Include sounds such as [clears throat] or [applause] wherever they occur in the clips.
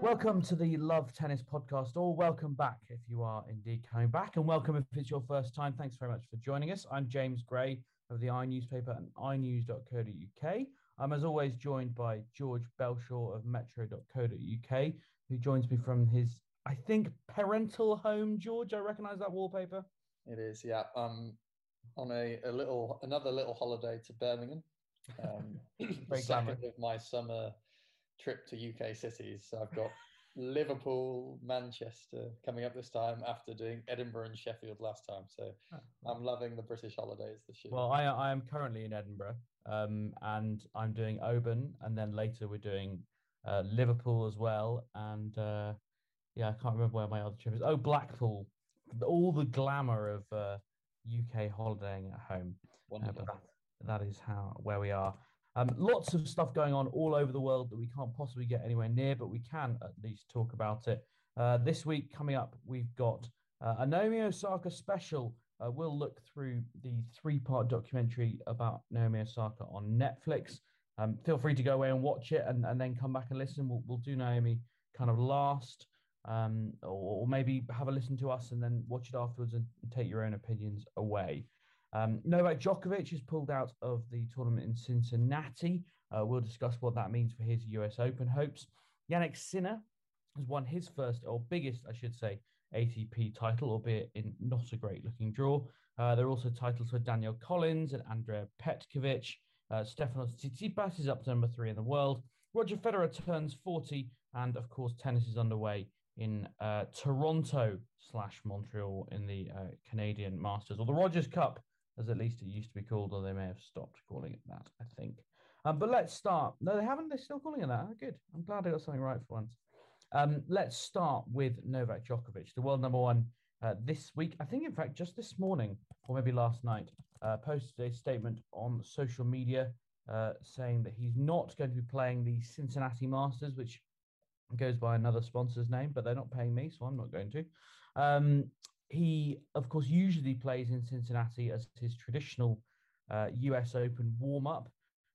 Welcome to the Love Tennis podcast, or welcome back if you are indeed coming back, and welcome if it's your first time. Thanks very much for joining us. I'm James Gray of the iNewspaper and iNews.co.uk. I'm, as always, joined by George Belshaw of Metro.co.uk, who joins me from his, I think, parental home. George, I recognise that wallpaper. It is, yeah. Um, on a, a little, another little holiday to Birmingham. [laughs] Um, Very second of my summer trip to UK cities. So I've got Liverpool, Manchester coming up this time after doing Edinburgh and Sheffield last time. So I'm loving the British holidays this year. Well, I, I am currently in Edinburgh, um, and I'm doing Oban, and then later we're doing uh, Liverpool as well. And uh, yeah, I can't remember where my other trip is. Oh, Blackpool. All the glamour of uh, UK holidaying at home. Uh, Wonderful. but that, that is how where we are. Um, lots of stuff going on all over the world that we can't possibly get anywhere near, but we can at least talk about it. Uh, this week coming up, we've got uh, a Naomi Osaka special. Uh, we'll look through the three-part documentary about Naomi Osaka on Netflix. Um, feel free to go away and watch it, and, and then come back and listen. We'll, we'll do Naomi kind of last, um, or, or maybe have a listen to us and then watch it afterwards and, and take your own opinions away. Um, Novak Djokovic has pulled out of the tournament in Cincinnati. Uh, we'll discuss what that means for his US Open hopes. Jannik Sinner has won his first, or biggest, I should say, ATP title, albeit in not a great looking draw. Uh, there are also titles for Danielle Collins and Andrea Petkovic. Uh, Stefanos Tsitsipas is up to number three in the world. Roger Federer turns 40, and of course, tennis is underway in uh, Toronto slash Montreal in the uh, Canadian Masters, or the Rogers Cup, as at least it used to be called, or they may have stopped calling it that, I think. Um, but let's start. No, they haven't. They're still calling it that. Good. I'm glad I got something right for once. Um, let's start with Novak Djokovic, the world number one uh, this week. I think, in fact, just this morning or maybe last night, uh, posted a statement on social media uh, saying that he's not going to be playing the Cincinnati Masters, which goes by another sponsor's name, but they're not paying me, so I'm not going to. Um, he, of course, usually plays in Cincinnati as his traditional uh, US Open warm up.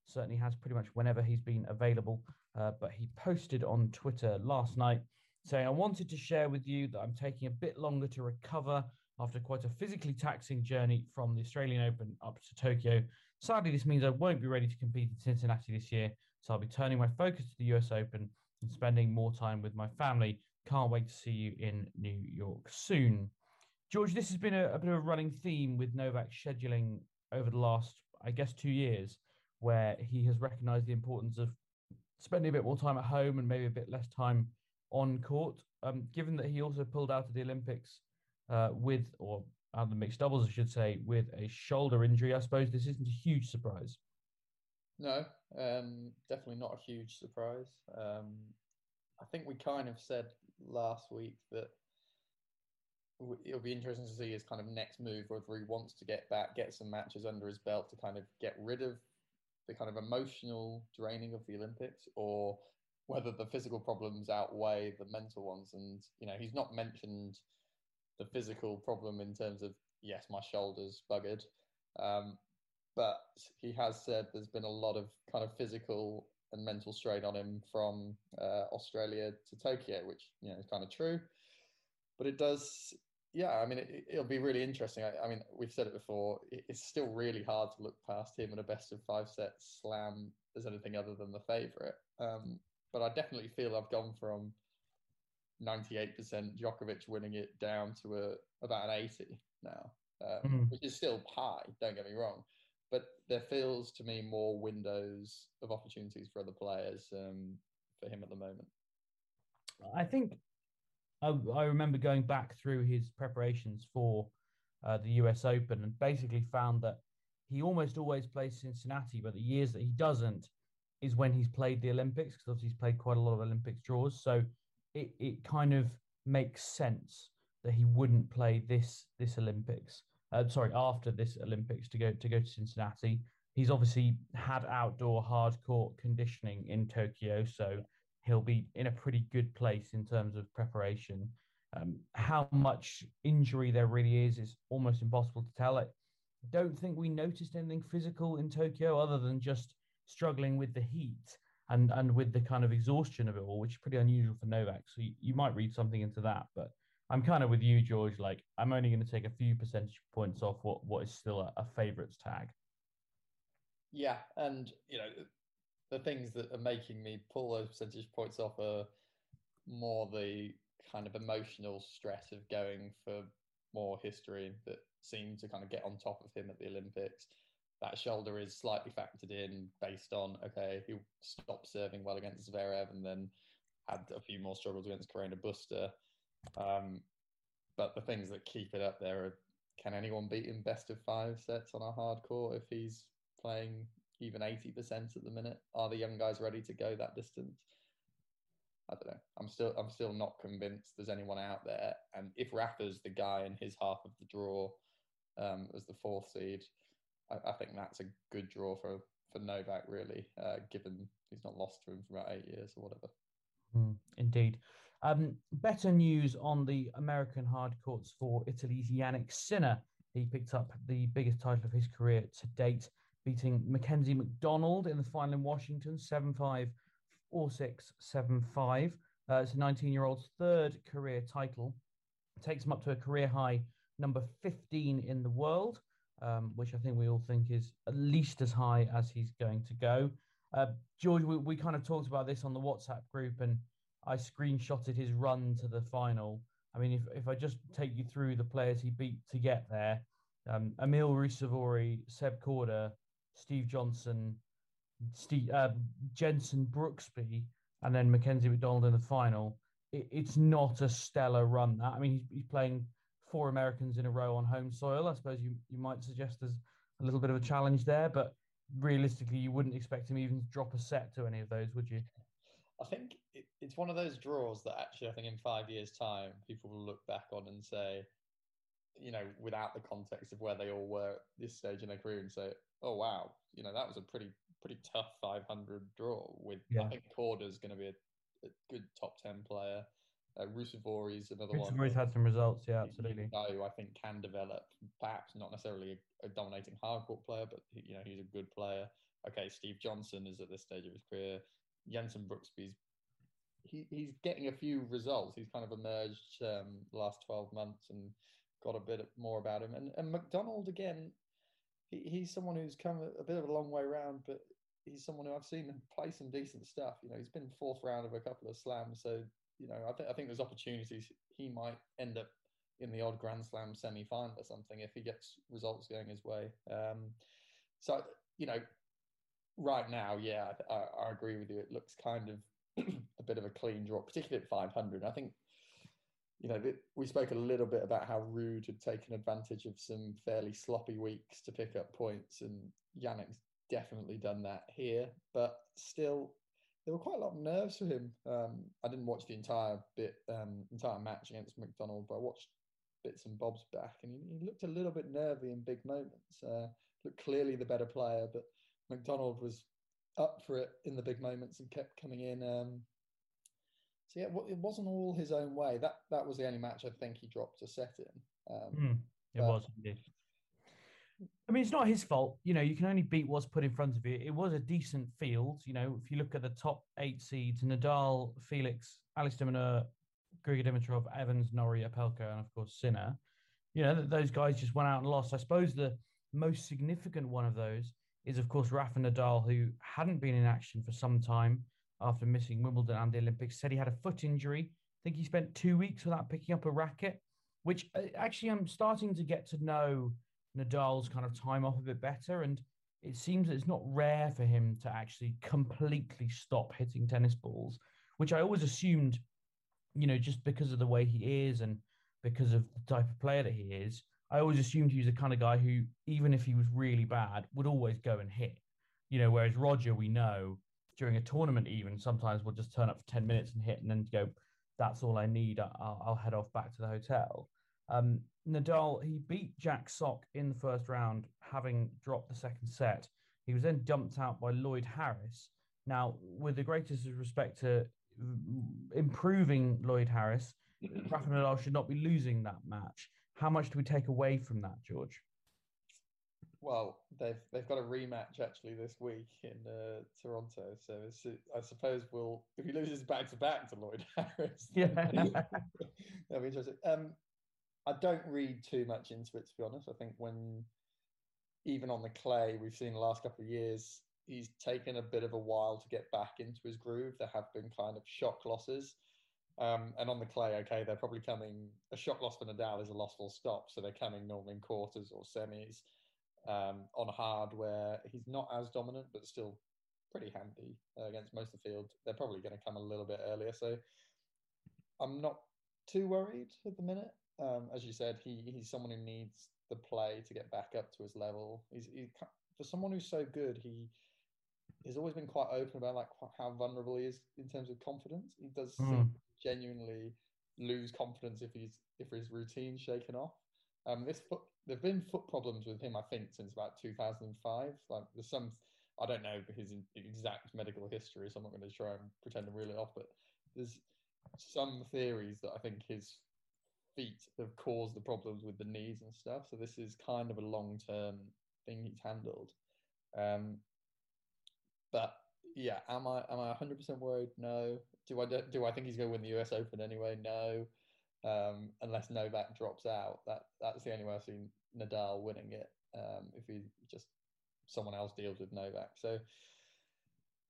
Certainly has pretty much whenever he's been available. Uh, but he posted on Twitter last night saying, I wanted to share with you that I'm taking a bit longer to recover after quite a physically taxing journey from the Australian Open up to Tokyo. Sadly, this means I won't be ready to compete in Cincinnati this year. So I'll be turning my focus to the US Open and spending more time with my family. Can't wait to see you in New York soon. George, this has been a, a bit of a running theme with Novak scheduling over the last, I guess, two years, where he has recognized the importance of spending a bit more time at home and maybe a bit less time on court. Um, given that he also pulled out of the Olympics uh, with, or out of the mixed doubles, I should say, with a shoulder injury, I suppose this isn't a huge surprise. No, um, definitely not a huge surprise. Um, I think we kind of said last week that it'll be interesting to see his kind of next move, whether he wants to get back, get some matches under his belt to kind of get rid of the kind of emotional draining of the Olympics, or whether the physical problems outweigh the mental ones. And you know, he's not mentioned the physical problem in terms of yes, my shoulders buggered, um, but he has said there's been a lot of kind of physical and mental strain on him from uh, Australia to Tokyo, which you know is kind of true. But it does, yeah. I mean, it, will be really interesting. I, I, mean, we've said it before. it's still really hard to look past him in a best of five set slam as anything other than the favourite. Um, but I definitely feel I've gone from 98% Djokovic winning it down to a about an 80 now, um, mm. which is still high. Don't get me wrong but there feels to me more windows of opportunities for other players um, for him at the moment. I think I, I, remember going back through his preparations for uh, the US Open and basically found that he almost always plays Cincinnati, but the years that he doesn't is when he's played the Olympics because obviously he's played quite a lot of Olympics draws. So it, it kind of makes sense that he wouldn't play this this Olympics uh, sorry, after this Olympics to go to go to Cincinnati. He's obviously had outdoor hard court conditioning in Tokyo, so he'll be in a pretty good place in terms of preparation. Um, how much injury there really is is almost impossible to tell. I don't think we noticed anything physical in Tokyo other than just struggling with the heat and and with the kind of exhaustion of it all, which is pretty unusual for Novak. So you, you might read something into that, but I'm kind of with you, George. Like, I'm only going to take a few percentage points off what what is still a, a favourites tag. Yeah, and you know, the things that are making me pull those percentage points off are more the kind of emotional stress of going for more history that seemed to kind of get on top of him at the Olympics. That shoulder is slightly factored in based on okay, he stopped serving well against Zverev and then had a few more struggles against Carreño Busta. Um, but the things that keep it up there are can anyone beat him best of five sets on a hard court if he's playing even 80% at the minute? Are the young guys ready to go that distance? I don't know. I'm still I'm still not convinced there's anyone out there. And if Rafa's the guy in his half of the draw um, as the fourth seed, I, I, think that's a good draw for for Novak really, uh, given he's not lost to him for about eight years or whatever. Mm, indeed. Um, better news on the American hard courts for Italy's Jannik Sinner. He picked up the biggest title of his career to date, beating Mackenzie McDonald in the final in Washington, 7 5 4 6 7 5. Uh, it's a 19 year old's third career title. It takes him up to a career high number 15 in the world, um, which I think we all think is at least as high as he's going to go. Uh, George, we, we kind of talked about this on the WhatsApp group, and I screenshotted his run to the final. I mean, if, if I just take you through the players he beat to get there, um, Emil Ruusuvuori, Seb Korda, Steve Johnson, Steve, uh, Jenson Brooksby, and then Mackenzie McDonald in the final. It, it's not a stellar run. That I mean, he's, he's playing four Americans in a row on home soil. I suppose you, you might suggest there's a little bit of a challenge there, but realistically, you wouldn't expect him even to drop a set to any of those, would you? I think it, it's one of those draws that actually, I think in five years' time, people will look back on and say, you know, without the context of where they all were at this stage in their career, and say, oh wow, you know, that was a pretty pretty tough 500 draw. With yeah. I think Korda's going to be a, a, good top 10 player. Uh, Ruusuvuori's another one. Ruusuvuori's had some results, yeah, absolutely. Who I think can develop, perhaps not necessarily a, a dominating hardcourt player, but you know he's a good player. Okay, Steve Johnson is at this stage of his career. Jenson Brooksby's he, he's getting a few results. He's kind of emerged um, the last 12 months and got a bit more about him. And, and McDonald, again, he, he's someone who's come a, a, bit of a long way around, but he's someone who I've seen play some decent stuff. You know, he's been fourth round of a couple of slams. So, you know, I, th- I think there's opportunities. He might end up in the odd Grand Slam semi final or something if he gets results going his way. Um, so, you know, right now, yeah, I, I, agree with you. It looks kind of [clears throat] a bit of a clean draw, particularly at 500. I think, you know, we spoke a little bit about how Ruud had taken advantage of some fairly sloppy weeks to pick up points, and Jannik's definitely done that here. But still, there were quite a lot of nerves for him. Um, I didn't watch the entire bit, um, entire match against McDonald, but I watched bits and bobs back, and he, he looked a little bit nervy in big moments. Uh, looked clearly the better player, but McDonald was up for it in the big moments and kept coming in. Um, so yeah, it wasn't all his own way. That that was the only match I think he dropped a set in. Um, mm, it but, was indeed. I mean, it's not his fault. You know, you can only beat what's put in front of you. It was a decent field. You know, if you look at the top eight seeds, Nadal, Felix, Alex de Minaur, Grigor Dimitrov, Evans, Norrie, Opelka, and of course Sinner. You know, those guys just went out and lost. I suppose the most significant one of those is, of course, Rafa Nadal, who hadn't been in action for some time after missing Wimbledon and the Olympics, said he had a foot injury. I think he spent two weeks without picking up a racket, which uh, actually I'm starting to get to know Nadal's kind of time off a bit better. And it seems that it's not rare for him to actually completely stop hitting tennis balls, which I always assumed, you know, just because of the way he is and because of the type of player that he is, I always assumed he was the kind of guy who, even if he was really bad, would always go and hit. You know, whereas Roger, we know during a tournament, even sometimes we'll just turn up for 10 minutes and hit and then go, that's all I need. I'll, I'll head off back to the hotel. Um, Nadal, he beat Jack Sock in the first round, having dropped the second set. He was then dumped out by Lloyd Harris. Now, with the greatest respect to improving Lloyd Harris, Rafa Nadal should not be losing that match. How much do we take away from that, George? Well, they've they've got a rematch actually this week in uh, Toronto, so I suppose we'll if he loses back to back to Lloyd [laughs] Harris, yeah, [laughs] [laughs] that'll be interesting. Um, I don't read too much into it, to be honest. I think when, even on the clay, we've seen the last couple of years, he's taken a bit of a while to get back into his groove. There have been kind of shock losses. Um, and on the clay, okay, they're probably coming. A shock loss for Nadal is a loss full stop, so they're coming normally in quarters or semis. Um, on hard, where he's not as dominant, but still pretty handy uh, against most of the field. They're probably going to come a little bit earlier, so I'm not too worried at the minute. Um, as you said, he he's someone who needs the play to get back up to his level. He's he, for someone who's so good. He has always been quite open about like how vulnerable he is in terms of confidence. He does mm. genuinely lose confidence if he's if his routine's shaken off. Um, this foot, there've been foot problems with him, I think, since about 2005. Like there's some, I don't know his exact medical history, so I'm not going to try and pretend to reel it off. But there's some theories that I think his feet have caused the problems with the knees and stuff. So this is kind of a long term thing he's handled. Um, but yeah, am I am I 100 percent worried? No. Do I do I think he's going to win the US Open anyway? No. Um, unless Novak drops out, that that's the only way I've seen Nadal winning it. Um, if he just someone else deals with Novak, so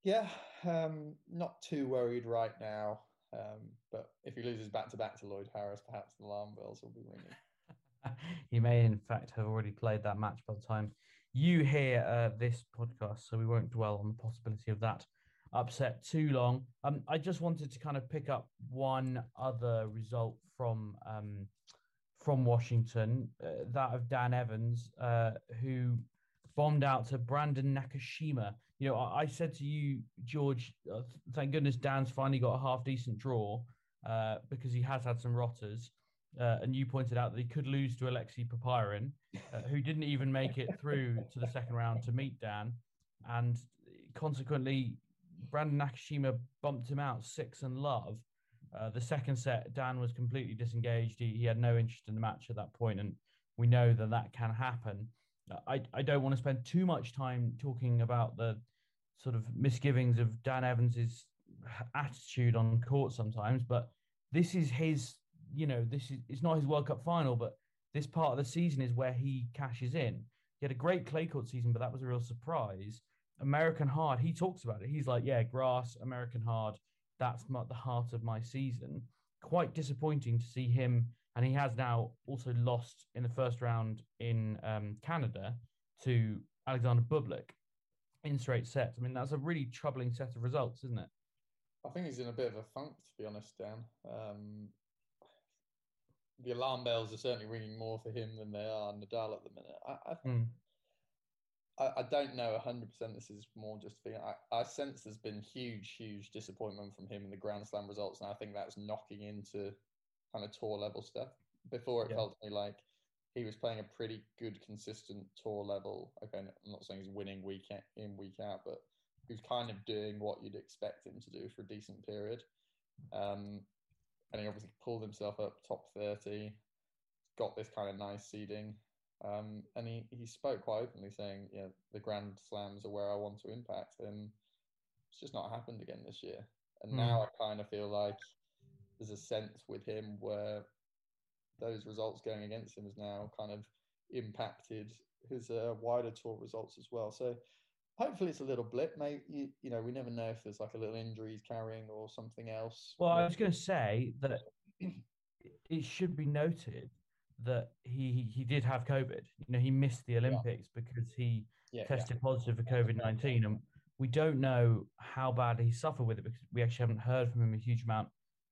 yeah, um, not too worried right now. Um, but if he loses back to back to Lloyd Harris, perhaps the alarm bells will be ringing. [laughs] he may, in fact, have already played that match by the time you hear uh, this podcast, so we won't dwell on the possibility of that upset too long. Um, I just wanted to kind of pick up one other result from um, from Washington, uh, that of Dan Evans, uh, who bombed out to Brandon Nakashima. You know, I, I said to you, George, uh, thank goodness Dan's finally got a half decent draw uh, because he has had some rotters. Uh, and you pointed out that he could lose to Alexei Popyrin, uh, who didn't even make it through to the second round to meet Dan. And consequently, Brandon Nakashima bumped him out six and love. Uh, the second set, Dan was completely disengaged. He, he had no interest in the match at that point, and we know that that can happen. I, I don't want to spend too much time talking about the sort of misgivings of Dan Evans's attitude on court sometimes, but this is his, you know, this is it's not his World Cup final, but this part of the season is where he cashes in. He had a great clay court season, but that was a real surprise. American hard, he talks about it. He's like, yeah, grass, American hard, that's my, the heart of my season. Quite disappointing to see him and he has now also lost in the first round in um, Canada to Alexander Bublik in straight sets. I mean, that's a really troubling set of results, isn't it? I think he's in a bit of a funk, to be honest, Dan. Um, the alarm bells are certainly ringing more for him than they are Nadal at the minute. I, I, mm. I, I don't know 100%. This is more just feeling. I, I sense there's been huge, huge disappointment from him in the Grand Slam results, and I think that's knocking into kind of tour level stuff. Before it yeah. felt to me like he was playing a pretty good, consistent tour level. Okay, I'm not saying he's winning week in, week out, but he was kind of doing what you'd expect him to do for a decent period. Um, and he obviously pulled himself up top 30, got this kind of nice seeding. Um, and he, he spoke quite openly saying, yeah, the Grand Slams are where I want to impact. And it's just not happened again this year. And mm. now I kind of feel like there's a sense with him where those results going against him has now kind of impacted his uh, wider tour results as well. So hopefully it's a little blip. Maybe you, you know we never know if there's like a little injury he's carrying or something else. Well, I was going to say that it should be noted that he he did have COVID. You know, he missed the Olympics yeah. because he yeah, tested yeah. positive for COVID nineteen, and we don't know how bad he suffered with it because we actually haven't heard from him a huge amount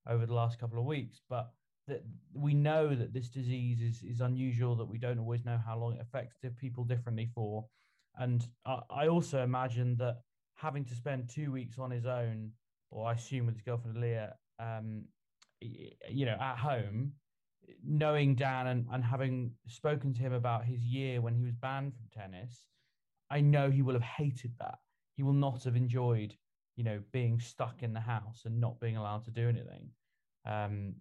over the last couple of weeks. But that we know that this disease is is unusual. That we don't always know how long it affects people differently for, and I, I also imagine that having to spend two weeks on his own, or I assume with his girlfriend Leah, um, you know, at home knowing Dan and, and having spoken to him about his year when he was banned from tennis, I know he will have hated that. He will not have enjoyed, you know, being stuck in the house and not being allowed to do anything. Um,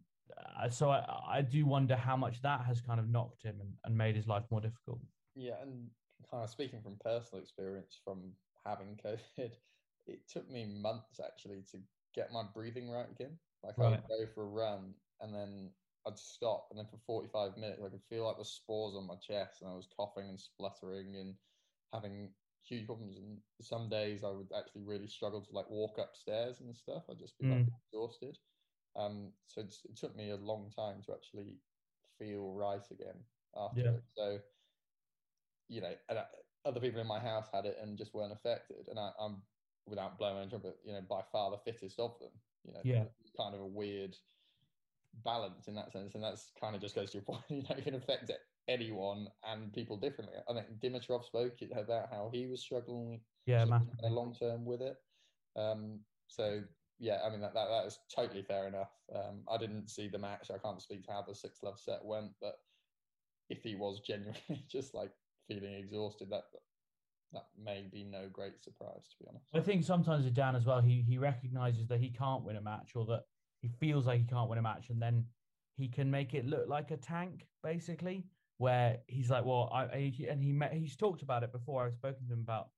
uh, so I, I do wonder how much that has kind of knocked him and, and made his life more difficult. Yeah, and kind of speaking from personal experience from having COVID, [laughs] it took me months actually to get my breathing right again. Like right. I would go for a run and then I'd stop, and then for 45 minutes, I could feel like the spores on my chest, and I was coughing and spluttering and having huge problems. And some days I would actually really struggle to like walk upstairs and stuff. I'd just be mm. like exhausted. Um, so it took me a long time to actually feel right again after yeah. it. So, you know, and I, other people in my house had it and just weren't affected. And I, am without blowing my but you know, by far the fittest of them. You know, yeah. kind of a weird balance in that sense, and that's kind of just goes to your [laughs] point. You know, it can affect anyone and people differently. I think Dimitrov spoke about how he was struggling, yeah, a long term with it. Um, so yeah, I mean that, that that is totally fair enough. Um, I didn't see the match. I can't speak to how the six love set went, but if he was genuinely [laughs] just like feeling exhausted, that that may be no great surprise to be honest. I think sometimes with Dan as well, he he recognizes that he can't win a match or that he feels like he can't win a match, and then he can make it look like a tank, basically, where he's like, well, I, I and he met, he's talked about it before. I've spoken to him about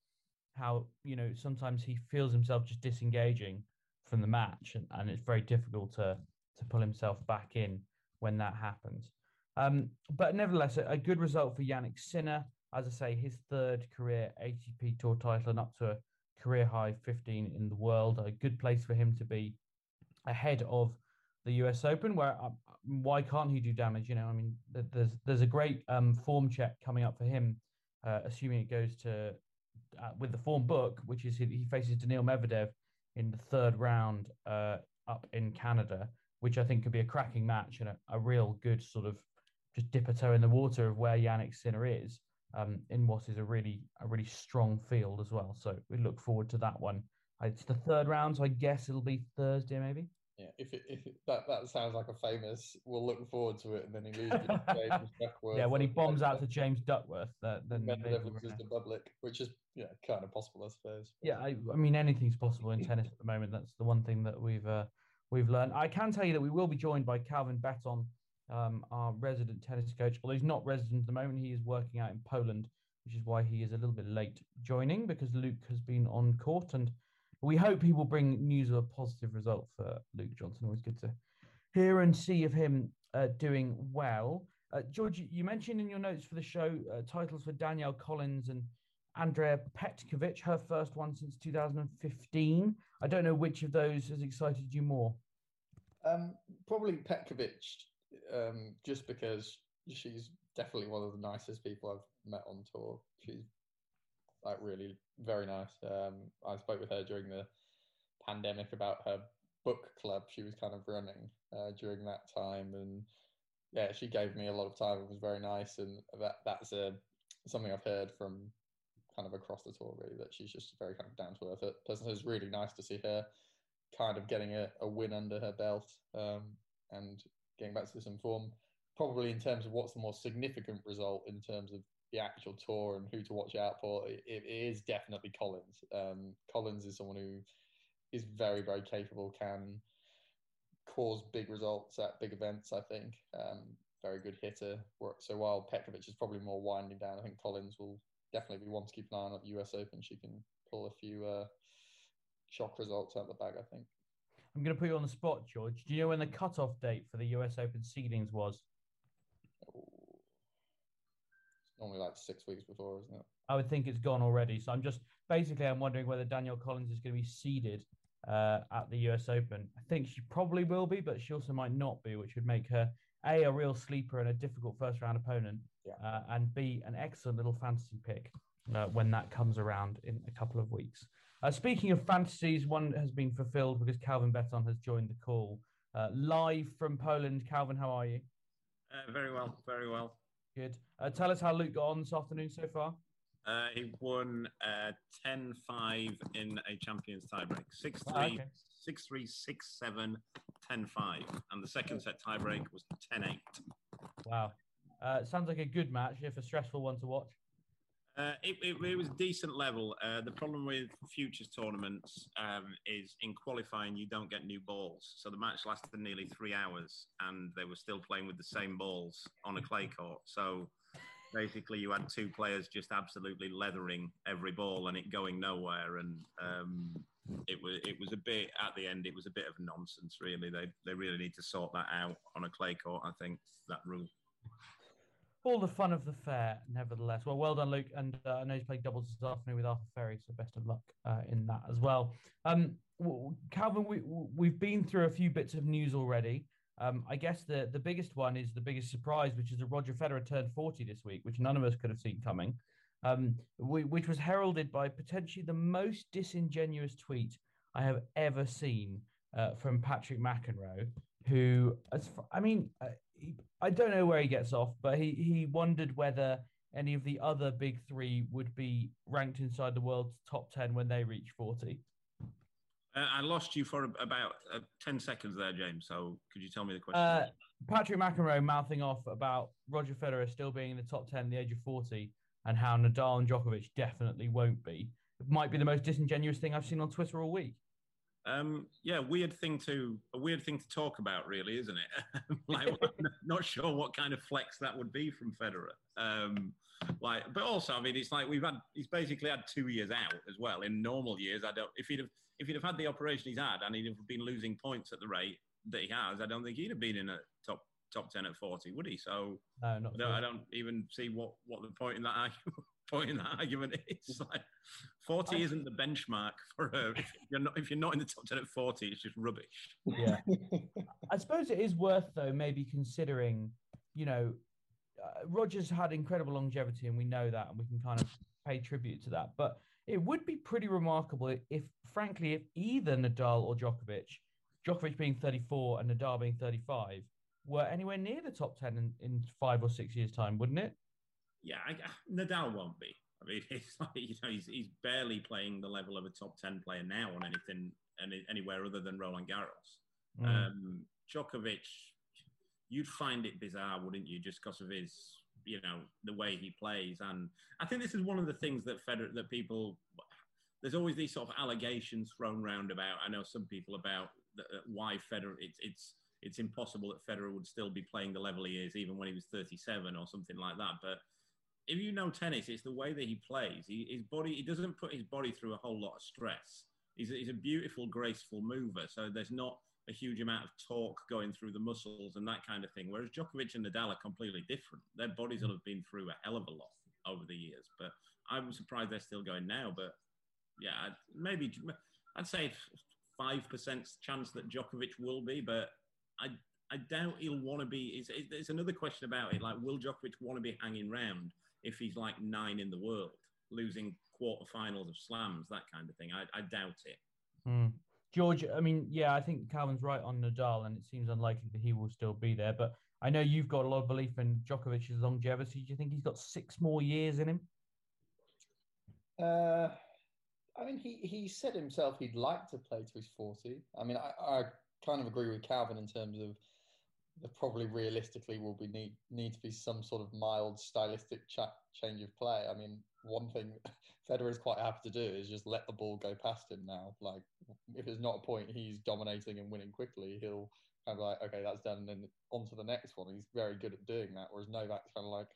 how you know sometimes he feels himself just disengaging from the match, and, and it's very difficult to to pull himself back in when that happens. Um, but nevertheless, a, a, good result for Jannik Sinner. As I say, his third career ATP Tour title and up to a career high 15 in the world. A good place for him to be ahead of the US Open. Where uh, why can't he do damage? You know, I mean, there's there's a great um, form check coming up for him, uh, assuming it goes to uh, with the form book, which is he, he, faces Daniil Medvedev in the third round uh, up in Canada, which I think could be a cracking match and a, a, real good sort of just dip a toe in the water of where Jannik Sinner is um, in what is a really a really strong field as well. So we look forward to that one. It's the third round, so I guess it'll be Thursday, maybe. Yeah, if it, if it, that that sounds like a famous, we'll look forward to it, and then he loses [laughs] James Duckworth. Yeah, when he bombs out to James Duckworth, that, then loses the public, which is yeah, kind of possible, I suppose. Yeah, I, I mean anything's possible in tennis at the moment. That's the one thing that we've uh, we've learned. I can tell you that we will be joined by Calvin Betton, um, our resident tennis coach. Although he's not resident at the moment, he is working out in Poland, which is why he is a little bit late joining because Luke has been on court and we hope he will bring news of a positive result for Luke Johnson. Always good to hear and see of him uh, doing well. Uh, George, you mentioned in your notes for the show uh, titles for Danielle Collins and Andrea Petkovic, her first one since 2015. I don't know which of those has excited you more. Um, probably Petkovic, um, just because she's definitely one of the nicest people I've met on tour. She's like really very nice. Um, I spoke with her during the pandemic about her book club she was kind of running uh, during that time, and yeah, she gave me a lot of time. It was very nice, and that that's a something I've heard from kind of across the tour really that she's just very kind of down to earth person. So it's really nice to see her kind of getting a, a win under her belt um, and getting back to some form. Probably in terms of what's the more significant result in terms of the actual tour and who to watch out for, it, it is definitely Collins. Um, Collins is someone who is very, very capable, can cause big results at big events, I think. Um, very good hitter. So while Petkovic is probably more winding down, I think Collins will definitely be one to keep an eye on at the US Open. She can pull a few uh, shock results out of the bag, I think. I'm going to put you on the spot, George. Do you know when the cutoff date for the US Open seedings was? Oh. It's normally like six weeks before, isn't it? I would think it's gone already. So I'm just basically I'm wondering whether Danielle Collins is going to be seeded uh, at the US Open. I think she probably will be, but she also might not be, which would make her a a real sleeper and a difficult first round opponent, yeah. uh, and b an excellent little fantasy pick uh, when that comes around in a couple of weeks. Uh, speaking of fantasies, one has been fulfilled because Calvin Betton has joined the call uh, live from Poland. Calvin, how are you? Uh, very well, very well. Good. Uh, tell us how Luke got on this afternoon so far. Uh, he won uh, 10 5 in a Champions tiebreak 6 3, Ah, okay. 6 3, 6 7, 10 5. And the second set tiebreak was 10 8. Wow. Uh, sounds like a good match, if a stressful one to watch. Uh, it, it, it was decent level. Uh, the problem with futures tournaments um, is in qualifying, you don't get new balls. So the match lasted nearly three hours and they were still playing with the same balls on a clay court. So basically, you had two players just absolutely leathering every ball and it going nowhere. And um, it was it was a bit at the end. It was a bit of nonsense, really. They they really need to sort that out on a clay court. I think that rule. All the fun of the fair, nevertheless. Well, well done, Luke. And uh, I know he's played doubles this afternoon with Arthur Fery, so best of luck uh, in that as well. Um, Calvin, we, we've been through a few bits of news already. Um, I guess the, the biggest one is the biggest surprise, which is that Roger Federer turned 40 this week, which none of us could have seen coming, um, we, which was heralded by potentially the most disingenuous tweet I have ever seen uh, from Patrick McEnroe, who, as I mean, uh, he, I don't know where he gets off, but he, he wondered whether any of the other big three would be ranked inside the world's top 10 when they reach 40. Uh, I lost you for about uh, 10 seconds there, James. So could you tell me the question? Uh, Patrick McEnroe mouthing off about Roger Federer still being in the top 10 at the age of 40 and how Nadal and Djokovic definitely won't be. It might be the most disingenuous thing I've seen on Twitter all week. Um, yeah, weird thing to a weird thing to talk about, really, isn't it? [laughs] like, [laughs] I'm not sure what kind of flex that would be from Federer. Um, like, but also, I mean, it's like we've had he's basically had two years out as well. In normal years, I don't if he'd have if he'd have had the operation he's had and he'd have been losing points at the rate that he has, I don't think he'd have been in a top top ten at forty, would he? So no, not I don't, I don't even see what what the point in that argument, [laughs] point in that argument is. Like, forty I, isn't the benchmark for a, if you're not if you're not in the top ten at forty, it's just rubbish. Yeah, [laughs] I suppose it is worth though maybe considering, you know, uh, Rogers had incredible longevity, and we know that, and we can kind of pay tribute to that. But it would be pretty remarkable if, frankly, if either Nadal or Djokovic, Djokovic being 34 and Nadal being 35, were anywhere near the top 10 in, in five or six years' time, wouldn't it? Yeah, I, Nadal won't be. I mean, [laughs] it's like, you know, he's, he's barely playing the level of a top 10 player now on anything, any, anywhere other than Roland Garros. Mm. Um, Djokovic, you'd find it bizarre, wouldn't you, just because of his you know the way he plays and i think this is one of the things that federer that people there's always these sort of allegations thrown around about i know some people about the, why federer it's it's it's impossible that federer would still be playing the level he is even when he was 37 or something like that but if you know tennis it's the way that he plays he, his body he doesn't put his body through a whole lot of stress he's a, he's a beautiful graceful mover so there's not a huge amount of torque going through the muscles and that kind of thing. Whereas Djokovic and Nadal are completely different. Their bodies will have been through a hell of a lot over the years. But I'm surprised they're still going now. But yeah, maybe I'd say five percent chance that Djokovic will be, but I I doubt he'll want to be. It's, it's another question about it. Like, will Djokovic want to be hanging around if he's like nine in the world, losing quarterfinals of slams, that kind of thing? I, I doubt it. Mm. George, I mean, yeah, I think Calvin's right on Nadal, and it seems unlikely that he will still be there. But I know you've got a lot of belief in Djokovic's longevity. Do you think he's got six more years in him? Uh, I mean, he, he said himself he'd like to play to his 40. I mean, I, I kind of agree with Calvin in terms of there probably realistically will be need, need to be some sort of mild stylistic cha- change of play. I mean, one thing [laughs] Federer is quite happy to do is just let the ball go past him now. Like, if there's not a point he's dominating and winning quickly, he'll kind of like, okay, that's done, and then on to the next one. He's very good at doing that. Whereas Novak's kind of like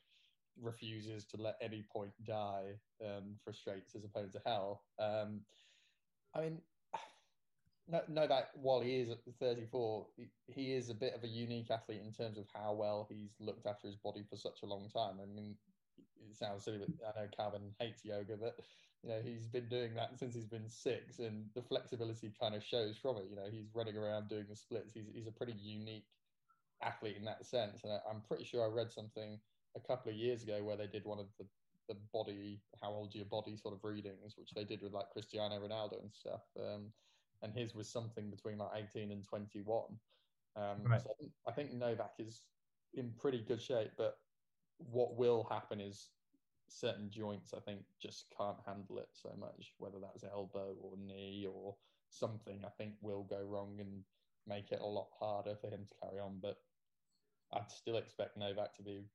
refuses to let any point die, um, frustrates his opponent to hell. Um, I mean, Novak, while he is at 34, he is a bit of a unique athlete in terms of how well he's looked after his body for such a long time. I mean, it sounds silly, but I know Calvin hates yoga, but you know he's been doing that since he's been six, and the flexibility kind of shows from it. You know, he's running around doing the splits. He's he's a pretty unique athlete in that sense, and I'm pretty sure I read something a couple of years ago where they did one of the the body, how old your body sort of readings, which they did with like Cristiano Ronaldo and stuff. Um, and his was something between like 18 and 21. Um, right. So I think Novak is in pretty good shape, but what will happen is certain joints, I think, just can't handle it so much, whether that's elbow or knee or something, I think will go wrong and make it a lot harder for him to carry on. But I'd still expect Novak to be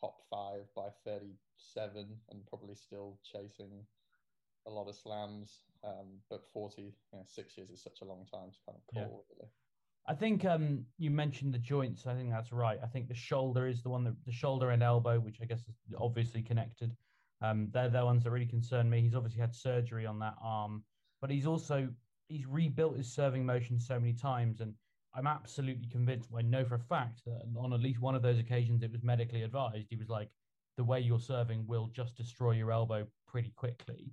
top five by 37 and probably still chasing a lot of slams. Um, but 40, you know, six years is such a long time to kind of call, yeah. really. I think um, you mentioned the joints. I think that's right. I think the shoulder is the one that the shoulder and elbow, which I guess is obviously connected. Um, they're the ones that really concern me. He's obviously had surgery on that arm, but he's also he's rebuilt his serving motion so many times, and I'm absolutely convinced. I know for a fact that on at least one of those occasions, it was medically advised. He was like, "The way you're serving will just destroy your elbow pretty quickly,"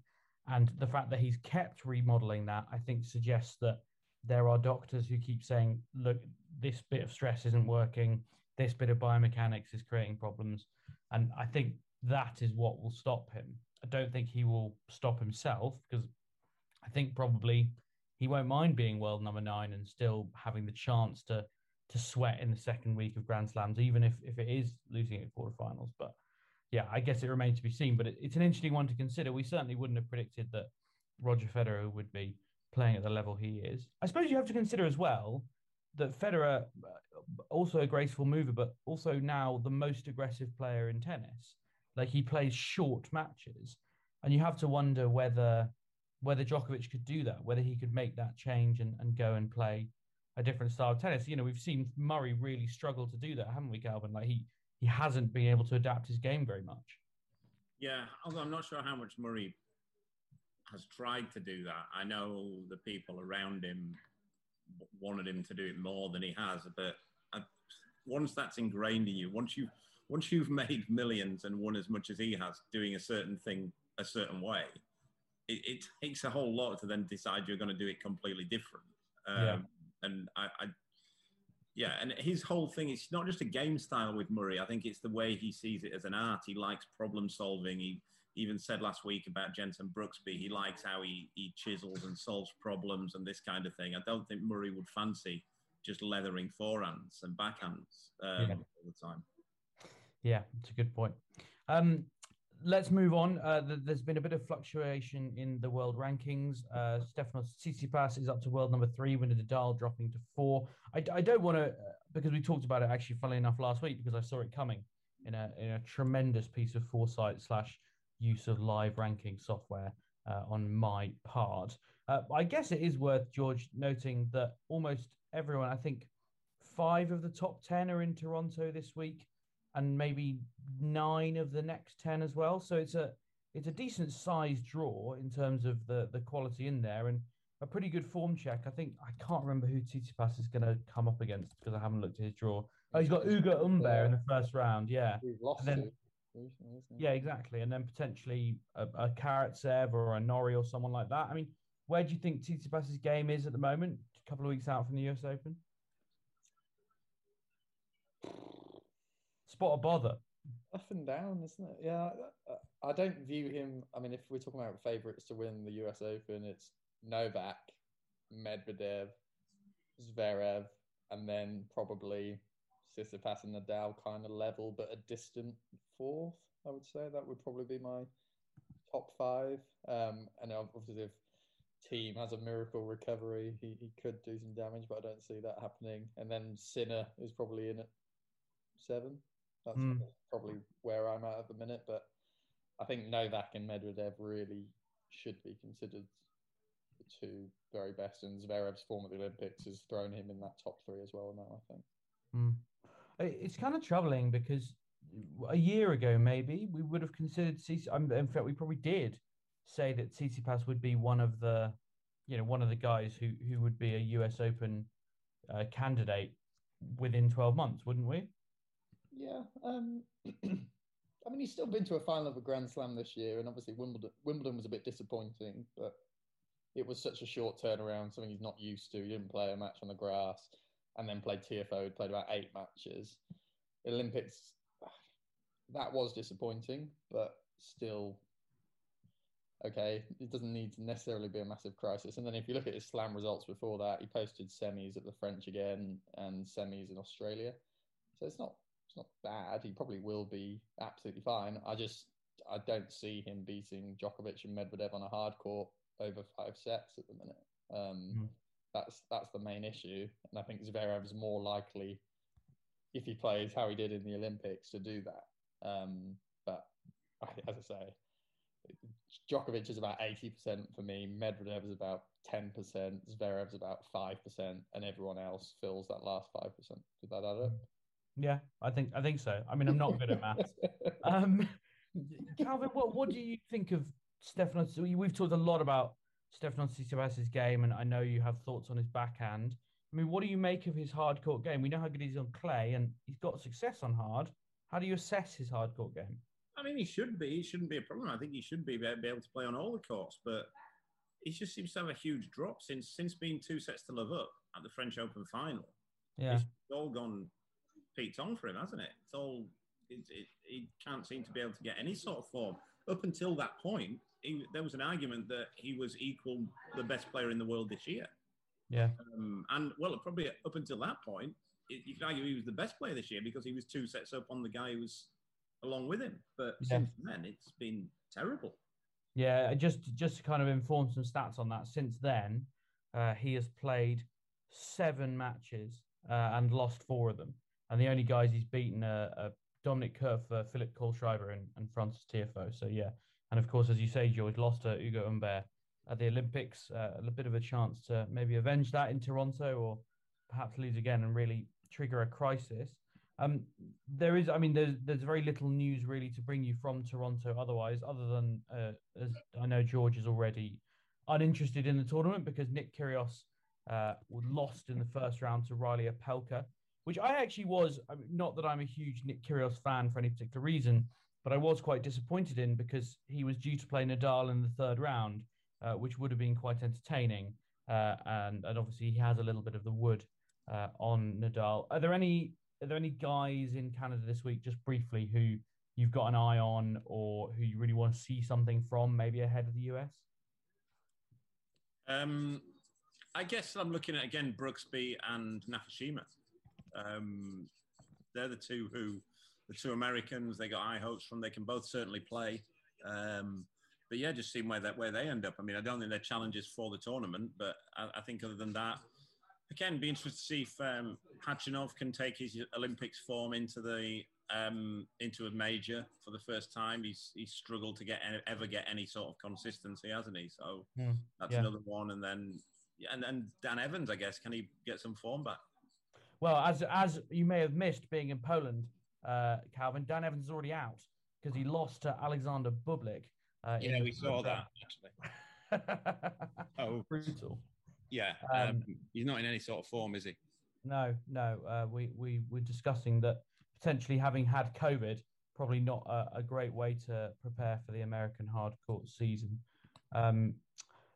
and the fact that he's kept remodeling that, I think, suggests that there are doctors who keep saying, look, this bit of stress isn't working, this bit of biomechanics is creating problems. And I think that is what will stop him. I don't think he will stop himself because I think probably he won't mind being world number nine and still having the chance to to sweat in the second week of Grand Slams, even if, if it is losing at quarterfinals. But yeah, I guess it remains to be seen. But it, it's an interesting one to consider. We certainly wouldn't have predicted that Roger Federer would be playing at the level he is. I suppose you have to consider as well that Federer, uh, also a graceful mover, but also now the most aggressive player in tennis. Like he plays short matches, and you have to wonder whether whether Djokovic could do that, whether he could make that change and, and go and play a different style of tennis. You know, we've seen Murray really struggle to do that, haven't we, Calvin? Like he he hasn't been able to adapt his game very much. Yeah, although I'm not sure how much Murray has tried to do that. I know the people around him wanted him to do it more than he has, but I, once that's ingrained in you, once you once you've [laughs] made millions and won as much as he has, doing a certain thing a certain way, it, it takes a whole lot to then decide you're going to do it completely different. Um, yeah. And I, I, yeah, and his whole thing is not just a game style with Murray. I think it's the way he sees it as an art. He likes problem solving. He even said last week about Jenson Brooksby, he likes how he, he chisels and solves problems and this kind of thing. I don't think Murray would fancy just leathering forehands and backhands um, yeah. all the time. Yeah, it's a good point. Um, let's move on. Uh, there's been a bit of fluctuation in the world rankings. Uh, Stefanos Tsitsipas is up to world number three, Winner Nadal dropping to four. I, I don't want to, because we talked about it actually, funnily enough, last week, because I saw it coming in a, in a tremendous piece of foresight slash use of live ranking software uh, on my part. Uh, I guess it is worth, George, noting that almost everyone, I think five of the top 10 are in Toronto this week and maybe nine of the next 10 as well. So it's a it's a decent sized draw in terms of the the quality in there and a pretty good form check. I think I can't remember who Tsitsipas is going to come up against because I haven't looked at his draw. Oh, he's got Ugo Humbert in the first round. Yeah, he's lost then, yeah, exactly. And then potentially a, a Karatsev or a Norrie or someone like that. I mean, where do you think Tsitsipas's game is at the moment? A couple of weeks out from the US Open. Spot of bother. Up and down, isn't it? Yeah, I don't view him. I mean, if we're talking about favourites to win the US Open, it's Novak, Medvedev, Zverev, and then probably Tsitsipas and Nadal kind of level, but a distant fourth. I would say that would probably be my top five. Um, and obviously, if Thiem has a miracle recovery, he, he could do some damage, but I don't see that happening. And then Sinner is probably in at seven. That's mm. probably where I'm at at the minute. But I think Novak and Medvedev really should be considered the two very best. And Zverev's form at the Olympics has thrown him in that top three as well now, I think. Mm. It's kind of troubling because a year ago, maybe we would have considered CC. In fact, we probably did say that Tsitsipas would be one of the, you know, one of the guys who who would be a U.S. Open uh, candidate within twelve months, wouldn't we? Yeah. Um, [clears throat] I mean, he's still been to a final of a Grand Slam this year, and obviously Wimbledon Wimbledon was a bit disappointing, but it was such a short turnaround, something he's not used to. He didn't play a match on the grass, and then played TFO. He played about eight matches. Olympics, [sighs] that was disappointing, but still okay, it doesn't need to necessarily be a massive crisis. And then if you look at his slam results before that, he posted semis at the French again and semis in Australia. So it's not it's not bad. He probably will be absolutely fine. I just I don't see him beating Djokovic and Medvedev on a hard court over five sets at the minute. Um, mm. That's that's the main issue, and I think Zverev's more likely, if he plays how he did in the Olympics, to do that. Um, but as I say, Djokovic is about 80% for me. Medvedev is about 10%. Zverev's about 5%. And everyone else fills that last 5%. Did that add up? Yeah, I think I think so. I mean, I'm not good at maths. [laughs] um, Calvin, what, what do you think of Stefano? We've talked a lot about Stefano Tsitsipas' game, and I know you have thoughts on his backhand. I mean, what do you make of his hard court game? We know how good he's on clay, and he's got success on hard. How do you assess his hard court game? I mean, he should be. He shouldn't be a problem. I think he should be, be able to play on all the courts, but he just seems to have a huge drop since since being two sets to love up at the French Open final. Yeah, it's all gone peaked on for him, hasn't it? It's all it, it, he can't seem to be able to get any sort of form. Up until that point, he, there was an argument that he was equal the best player in the world this year. Yeah, um, and well, probably up until that point, you could argue he was the best player this year because he was two sets up on the guy who was along with him. But yeah. since then, it's been terrible. Yeah, just just to kind of inform some stats on that. Since then, uh, he has played seven matches uh, and lost four of them. And the only guys he's beaten are, are Dominik Koepfer, Philipp Kohlschreiber, and, and Frances Tiafoe. So yeah, and of course, as you say, George lost to Ugo Humbert at the Olympics. Uh, a bit of a chance to maybe avenge that in Toronto, or perhaps lose again and really trigger a crisis. Um, there is, I mean, there's there's very little news really to bring you from Toronto otherwise, other than uh, as I know George is already uninterested in the tournament because Nick Kyrgios uh, lost in the first round to Reilly Opelka, which I actually was. Not that I'm a huge Nick Kyrgios fan for any particular reason, but I was quite disappointed in because he was due to play Nadal in the third round, uh, which would have been quite entertaining, uh, and and obviously he has a little bit of the wood uh, on Nadal. Are there any are there any guys in Canada this week, just briefly, who you've got an eye on or who you really want to see something from, maybe ahead of the US? Um, I guess I'm looking at again Brooksby and Nakashima. Um, they're the two who, the two Americans. They got high hopes from. They can both certainly play. Um, but yeah, just seeing where that where they end up. I mean, I don't think they're challenges for the tournament, but I, I think other than that, again, be interested to see if um, Khachanov can take his Olympics form into the um, into a major for the first time. He's he's struggled to get ever get any sort of consistency, hasn't he? So mm, that's yeah. another one. And then and then Dan Evans, I guess, can he get some form back? Well, as as you may have missed being in Poland, uh, Calvin, Dan Evans is already out because he lost to Alexander Bublik. Uh, yeah, we saw that actually. [laughs] oh, brutal. Yeah, um, um, he's not in any sort of form, is he? No, no. Uh, we we were discussing that potentially having had COVID, probably not a, a great way to prepare for the American hard court season. Um,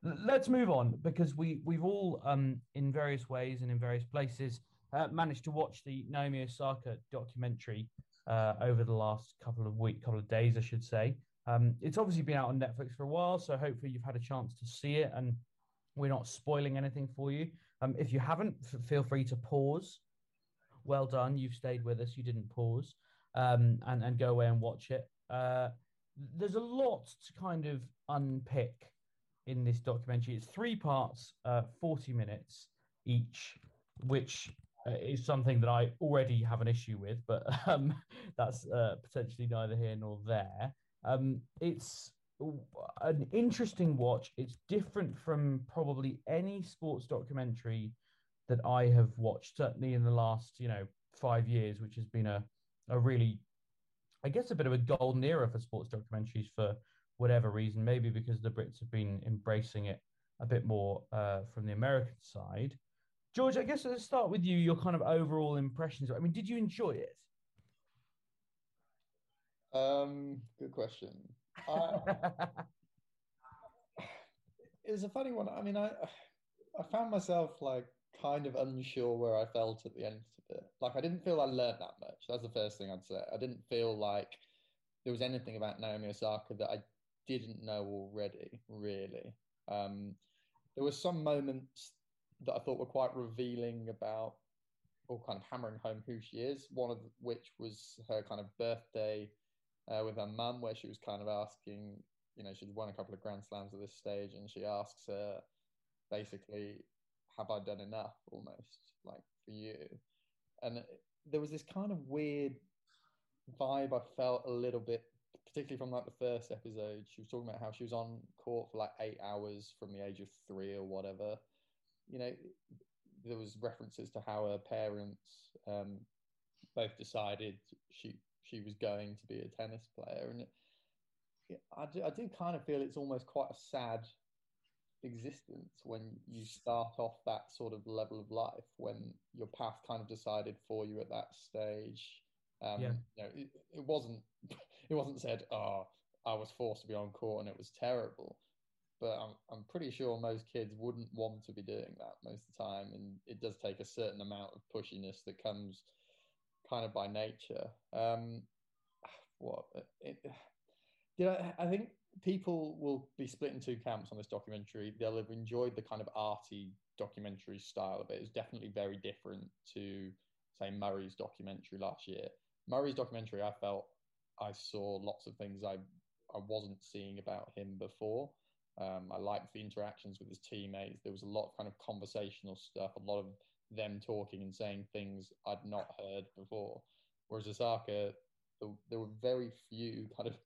let's move on because we we've all um, in various ways and in various places uh, managed to watch the Naomi Osaka documentary uh, over the last couple of week, couple of days, I should say. Um, it's obviously been out on Netflix for a while, so hopefully you've had a chance to see it and we're not spoiling anything for you. Um, if you haven't, f- feel free to pause. Well done. You've stayed with us. You didn't pause. Um, and, and go away and watch it. Uh, there's a lot to kind of unpick in this documentary. It's three parts, uh, 40 minutes each, which is something that I already have an issue with, but [laughs] um, that's uh, potentially neither here nor there. Um, it's an interesting watch. It's different from probably any sports documentary that I have watched, certainly in the last, you know, five years, which has been a, a really, I guess, a bit of a golden era for sports documentaries for whatever reason. Maybe because the Brits have been embracing it a bit more uh, from the American side. George, I guess let's start with you. Your kind of overall impressions. I mean, did you enjoy it? Um, good question. I, [laughs] it was a funny one. I mean, I I found myself like kind of unsure where I felt at the end of it. Like I didn't feel I learned that much. That's the first thing I'd say. I didn't feel like there was anything about Naomi Osaka that I didn't know already. Really, um, there were some moments that I thought were quite revealing about or kind of hammering home who she is. One of which was her kind of birthday uh, with her mum, where she was kind of asking, you know, she'd won a couple of Grand Slams at this stage, and she asks her basically, "Have I done enough?" Almost like for you, and there was this kind of weird vibe I felt a little bit, particularly from like the first episode. She was talking about how she was on court for like eight hours from the age of three or whatever. You know, there was references to how her parents um, both decided she she was going to be a tennis player, and it, I do, I do kind of feel it's almost quite a sad existence when you start off that sort of level of life when your path kind of decided for you at that stage. Um, yeah. You know, it, it wasn't [laughs] it wasn't said, "Oh, I was forced to be on court and it was terrible." But I'm I'm pretty sure most kids wouldn't want to be doing that most of the time, and it does take a certain amount of pushiness that comes kind of by nature. Um, what it, you know, I think people will be split in two camps on this documentary. They'll have enjoyed the kind of arty documentary style of it. It's definitely very different to say Murray's documentary last year. Murray's documentary, I felt I saw lots of things I I wasn't seeing about him before. Um, I liked the interactions with his teammates. There was a lot of kind of conversational stuff, a lot of them talking and saying things I'd not heard before. Whereas Osaka, there were very few [laughs] kind of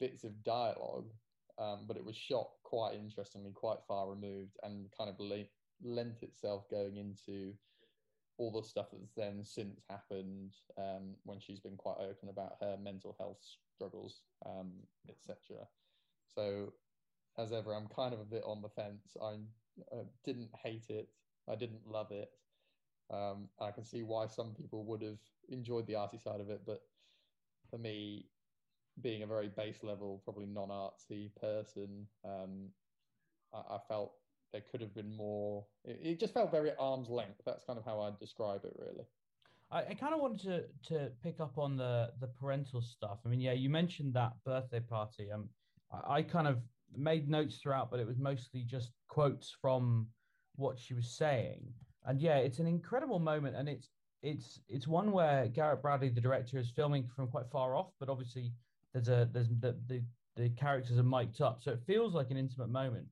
bits of dialogue, um, but it was shot quite interestingly, quite far removed, and kind of le- lent itself going into all the stuff that's then since happened um, when she's been quite open about her mental health struggles, um, etc. So, as ever, I'm kind of a bit on the fence. I uh, didn't hate it. I didn't love it. Um, I can see why some people would have enjoyed the arty side of it, but for me, being a very base level, probably non artsy person, um, I, I, felt there could have been more. It, it, just felt very arm's length. That's kind of how I'd describe it, really. I, I kind of wanted to to pick up on the the parental stuff. I mean, yeah, you mentioned that birthday party. Um, I, I kind of made notes throughout, but it was mostly just quotes from what she was saying. And yeah, it's an incredible moment, and it's it's it's one where Garrett Bradley, the director, is filming from quite far off, but obviously there's a there's the the, the characters are mic'd up, so it feels like an intimate moment.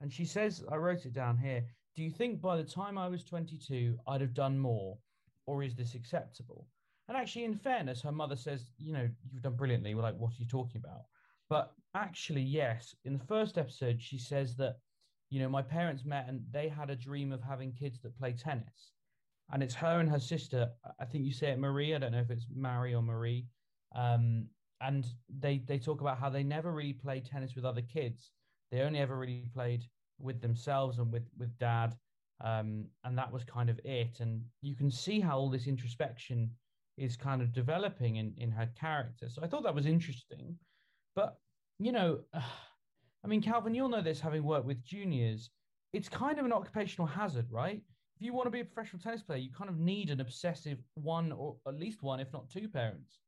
And she says, I wrote it down here. Do you think by the time I was 22, I'd have done more, or is this acceptable? And actually, in fairness, her mother says, you know, you've done brilliantly. We're like, what are you talking about? But actually, yes. In the first episode, she says that you know, my parents met and they had a dream of having kids that play tennis. And it's her and her sister. I think you say it Marie. I don't know if it's Mary or Marie. Um, and they they talk about how they never really played tennis with other kids. They only ever really played with themselves and with with dad. Um, and that was kind of it. And you can see how all this introspection is kind of developing in in her character. So I thought that was interesting. But you know. Uh, [sighs] I mean, Calvin, you'll know this having worked with juniors. It's kind of an occupational hazard, right? If you want to be a professional tennis player, you kind of need an obsessive one or at least one, if not two parents.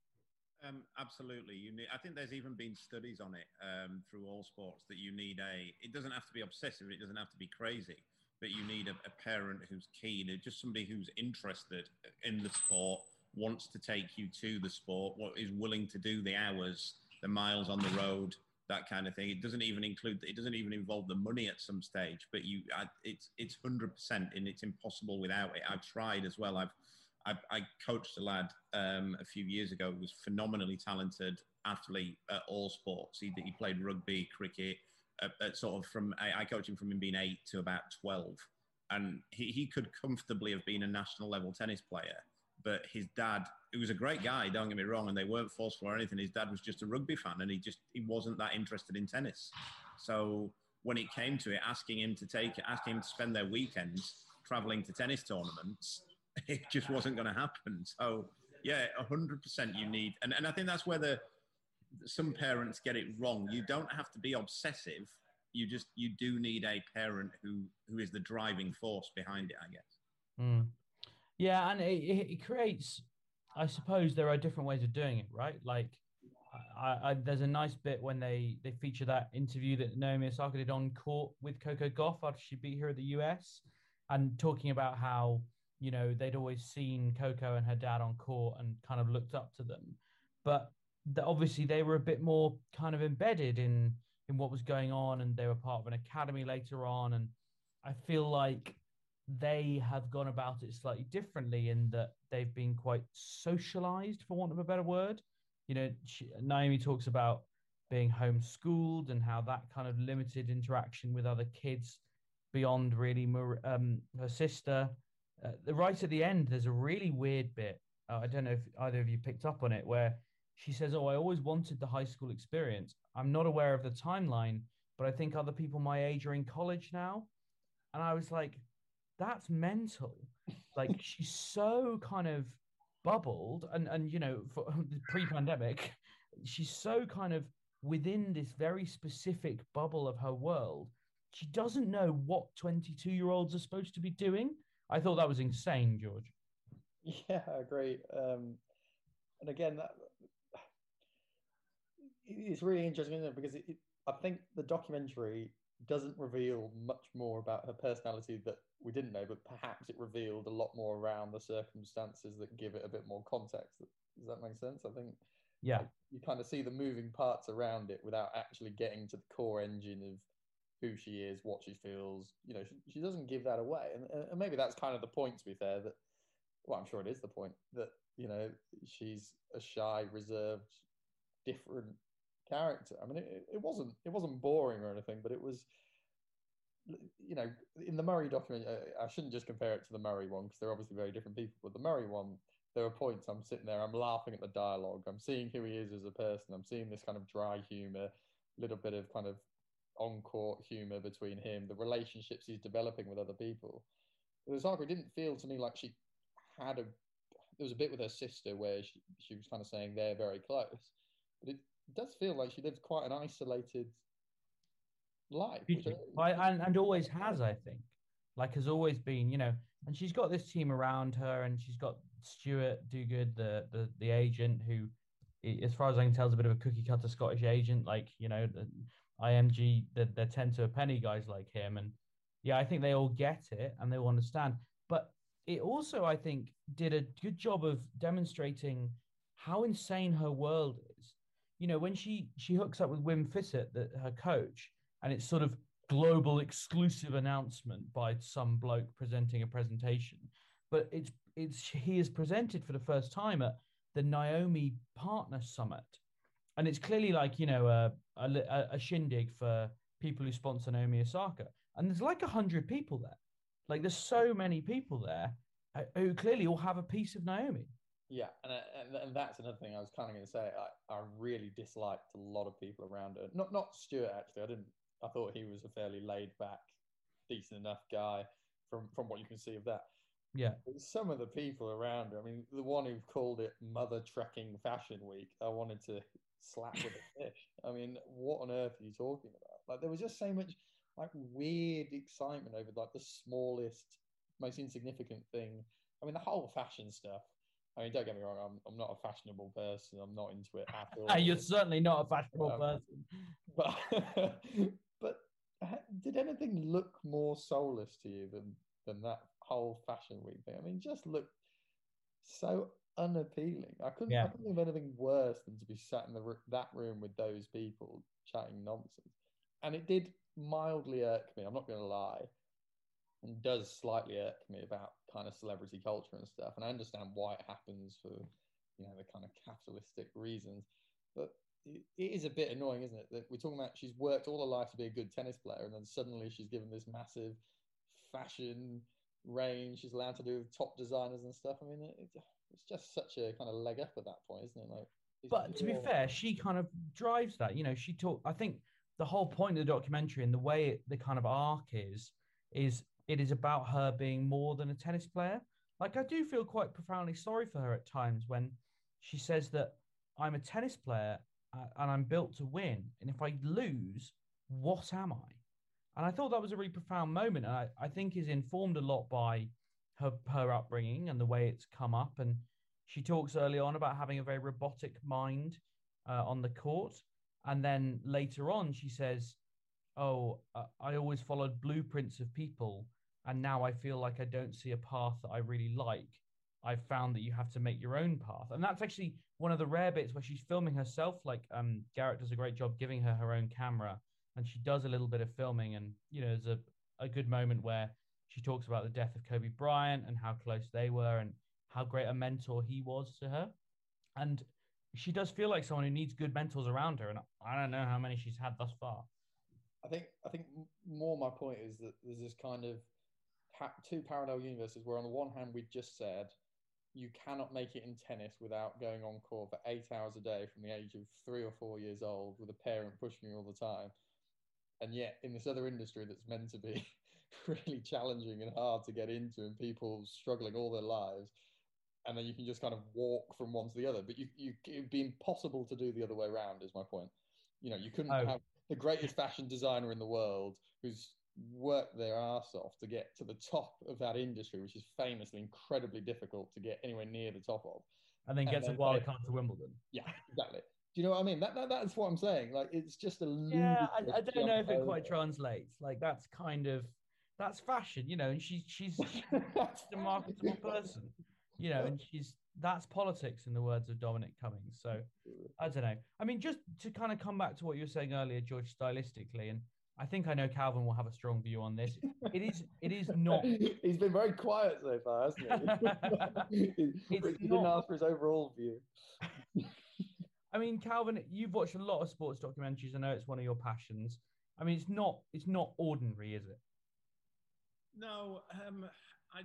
Um, absolutely. You need, I think there's even been studies on it um, through all sports that you need a, it doesn't have to be obsessive, it doesn't have to be crazy, but you need a, a parent who's keen, just somebody who's interested in the sport, wants to take you to the sport, what is willing to do the hours the miles on the road, that kind of thing. It doesn't even include. It doesn't even involve the money at some stage. But you, I, it's it's hundred percent, and it's impossible without it. I've tried as well. I've I, I coached a lad um, a few years ago who was phenomenally talented athlete at all sports. He, he played rugby, cricket, uh, uh, sort of from I, I coached him from him being eight to about twelve, and he, he could comfortably have been a national level tennis player. But his dad, who was a great guy, don't get me wrong, and they weren't forceful or anything. His dad was just a rugby fan, and he just he wasn't that interested in tennis. So when it came to it, asking him to take, asking him to spend their weekends traveling to tennis tournaments, [laughs] it just wasn't going to happen. So yeah, hundred percent, you need, and and I think that's where the some parents get it wrong. You don't have to be obsessive. You just you do need a parent who who is the driving force behind it. I guess. Mm. Yeah, and it, it creates. I suppose there are different ways of doing it, right? Like, I, I, there's a nice bit when they they feature that interview that Naomi Osaka did on court with Coco Gauff after she beat her at the US, and talking about how you know they'd always seen Coco and her dad on court and kind of looked up to them, but that obviously they were a bit more kind of embedded in in what was going on, and they were part of an academy later on, and I feel like they have gone about it slightly differently in that they've been quite socialized, for want of a better word. You know, she, Naomi talks about being homeschooled and how that kind of limited interaction with other kids beyond really um, her sister. Uh, right at the end, there's a really weird bit. Uh, I don't know if either of you picked up on it, where she says, Oh, I always wanted the high school experience. I'm not aware of the timeline, but I think other people my age are in college now. And I was like, That's mental. like, [laughs] she's so kind of bubbled and, and you know, for [laughs] pre pandemic, she's so kind of within this very specific bubble of her world. She doesn't know what 22 year olds are supposed to be doing. I thought that was insane, George. Yeah, I agree. Um, and again, that, [sighs] it's really interesting, isn't it? Because it, it, I think the documentary doesn't reveal much more about her personality that we didn't know, but perhaps it revealed a lot more around the circumstances that give it a bit more context. Does that make sense? I think. Yeah. Like, you kind of see the moving parts around it without actually getting to the core engine of who she is, what she feels. You know, she, she doesn't give that away, and, and maybe that's kind of the point. To be fair, that well, I'm sure it is the point that you know she's a shy, reserved, different character. I mean, it, it wasn't it wasn't boring or anything, but it was, you know, in the Murray document, I shouldn't just compare it to the Murray one because they're obviously very different people. But the Murray one, there are points I'm sitting there, I'm laughing at the dialogue, I'm seeing who he is as a person, I'm seeing this kind of dry humor, little bit of kind of on court humor between him, the relationships he's developing with other people. But Osaka didn't feel to me like she had a. There was a bit with her sister where she, she was kind of saying they're very close, but it does feel like she lives quite an isolated life. I, and, and always has, I think. Like has always been, you know, and she's got this team around her, and she's got Stuart Duguid, the the the agent, who, as far as I can tell, is a bit of a cookie cutter Scottish agent. Like you know, the IMG, the, they're ten to a penny guys like him, and yeah, I think they all get it and they all understand. But it also, I think, did a good job of demonstrating how insane her world you know, when she she hooks up with Wim Fissette, the, her coach, and it's sort of global exclusive announcement by some bloke presenting a presentation, but it's it's he is presented for the first time at the Naomi Partner Summit, and it's clearly like you know a a, a shindig for people who sponsor Naomi Osaka, and there's like a hundred people there, like there's so many people there uh, who clearly all have a piece of Naomi. Yeah, and, uh, and and that's another thing I was kind of going to say. I, I really disliked a lot of people around her. Not not Stuart actually. I didn't. I thought he was a fairly laid back, decent enough guy from from what you can see of that. Yeah. But some of the people around her. I mean, the one who called it Mother Trekking Fashion Week. I wanted to slap with a fish. I mean, what on earth are you talking about? Like there was just so much like weird excitement over like the smallest, most insignificant thing. I mean, the whole fashion stuff I mean, don't get me wrong. I'm, I'm not a fashionable person. I'm not into it at [laughs] all. You're certainly not a fashionable um, person. But [laughs] but did anything look more soulless to you than than that whole fashion week thing? I mean, just looked so unappealing. I couldn't, yeah. I couldn't think of anything worse than to be sat in the that room with those people chatting nonsense. And it did mildly irk me. I'm not going to lie, and does slightly irk me about kind of celebrity culture and stuff. And I understand why it happens for you know the kind of capitalistic reasons, but it, is a bit annoying, isn't it? That we're talking about she's worked all her life to be a good tennis player, and then suddenly she's given this massive fashion range. She's allowed to do top designers and stuff. I mean, it, it's just such a kind of leg up at that point, isn't it? Like, but to be fair, she kind of drives that. You know, she talked. I think the whole point of the documentary and the way it, the kind of arc is is it is about her being more than a tennis player. Like I do feel quite profoundly sorry for her at times when she says that I'm a tennis player uh, and I'm built to win, and if I lose, what am I? And I thought that was a really profound moment, and I, I think is informed a lot by her her upbringing and the way it's come up. And she talks early on about having a very robotic mind uh, on the court, and then later on she says, "Oh, uh, I always followed blueprints of people, and now I feel like I don't see a path that I really like." I've found that you have to make your own path, and that's actually one of the rare bits where she's filming herself. Like um, Garrett does a great job giving her her own camera, and she does a little bit of filming. And you know, there's a a good moment where she talks about the death of Kobe Bryant and how close they were, and how great a mentor he was to her. And she does feel like someone who needs good mentors around her, and I don't know how many she's had thus far. I think I think more my point is that there's this kind of two parallel universes where on the one hand we just said you cannot make it in tennis without going on court for eight hours a day from the age of three or four years old with a parent pushing you all the time. And yet, in this other industry that's meant to be [laughs] really challenging and hard to get into, and people struggling all their lives, and then you can just kind of walk from one to the other. But you, you it'd be impossible to do the other way around. Is my point. You know, you couldn't oh. have the greatest fashion designer in the world who's worked their ass off to get to the top of that industry, which is famously incredibly difficult to get anywhere near the top of. And then gets a wild card to Wimbledon. Yeah, exactly. Do you know what I mean? That, that that's what I'm saying. Like it's just a yeah. I, I don't know if it quite translates. Like that's kind of that's fashion, you know. And she's she's, [laughs] she's a marketable person, you know, and she's that's politics in the words of Dominic Cummings. So I don't know. I mean, just to kind of come back to what you were saying earlier, George, stylistically, and I think I know Calvin will have a strong view on this. It is it is not. [laughs] He's been very quiet so far, hasn't he? he didn't ask for his overall view. [laughs] I mean, Calvin, you've watched a lot of sports documentaries. I know it's one of your passions. I mean, it's not it's not ordinary, is it? No, um, I